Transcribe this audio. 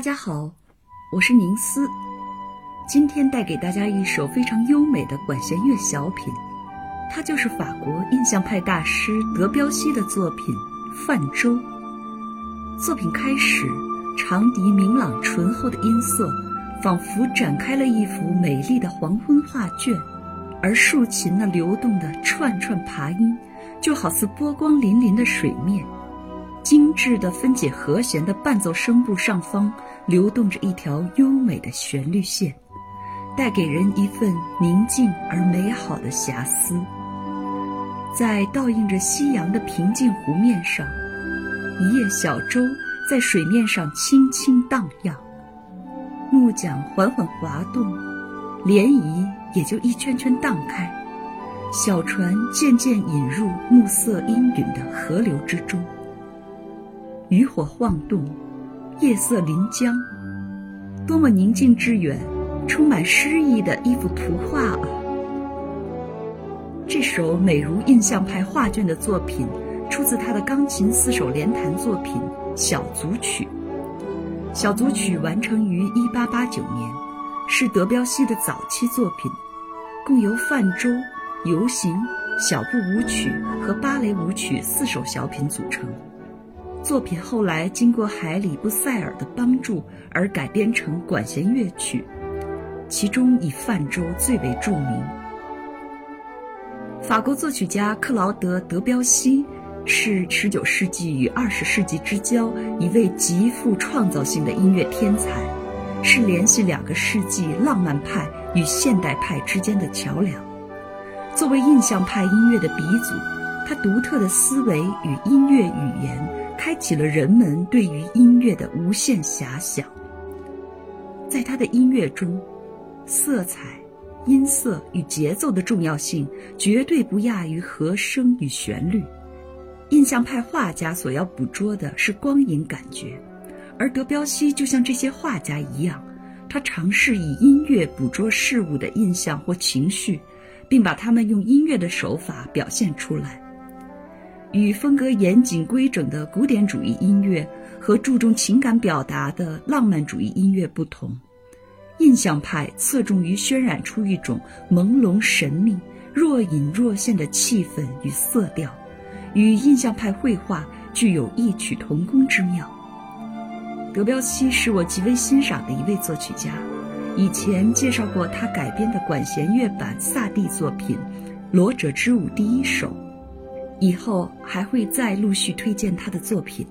大家好，我是宁思，今天带给大家一首非常优美的管弦乐小品，它就是法国印象派大师德彪西的作品《泛舟》。作品开始，长笛明朗醇厚的音色，仿佛展开了一幅美丽的黄昏画卷，而竖琴那流动的串串琶音，就好似波光粼粼的水面。精致的分解和弦的伴奏声部上方，流动着一条优美的旋律线，带给人一份宁静而美好的遐思。在倒映着夕阳的平静湖面上，一叶小舟在水面上轻轻荡漾，木桨缓缓滑动，涟漪也就一圈圈荡开，小船渐渐引入暮色阴云的河流之中。渔火晃动，夜色临江，多么宁静致远、充满诗意的一幅图画啊！这首美如印象派画卷的作品，出自他的钢琴四手联弹作品《小组曲》。小组曲完成于1889年，是德彪西的早期作品，共由泛舟、游行、小步舞曲和芭蕾舞曲四首小品组成。作品后来经过海里布塞尔的帮助而改编成管弦乐曲，其中以《泛舟》最为著名。法国作曲家克劳德·德彪西是19世纪与20世纪之交一位极富创造性的音乐天才，是联系两个世纪浪漫派与现代派之间的桥梁。作为印象派音乐的鼻祖，他独特的思维与音乐语言。开启了人们对于音乐的无限遐想。在他的音乐中，色彩、音色与节奏的重要性绝对不亚于和声与旋律。印象派画家所要捕捉的是光影感觉，而德彪西就像这些画家一样，他尝试以音乐捕捉事物的印象或情绪，并把它们用音乐的手法表现出来。与风格严谨规整的古典主义音乐和注重情感表达的浪漫主义音乐不同，印象派侧重于渲染出一种朦胧神秘、若隐若现的气氛与色调，与印象派绘画具有异曲同工之妙。德彪西是我极为欣赏的一位作曲家，以前介绍过他改编的管弦乐版萨蒂作品《罗者之舞》第一首。以后还会再陆续推荐他的作品。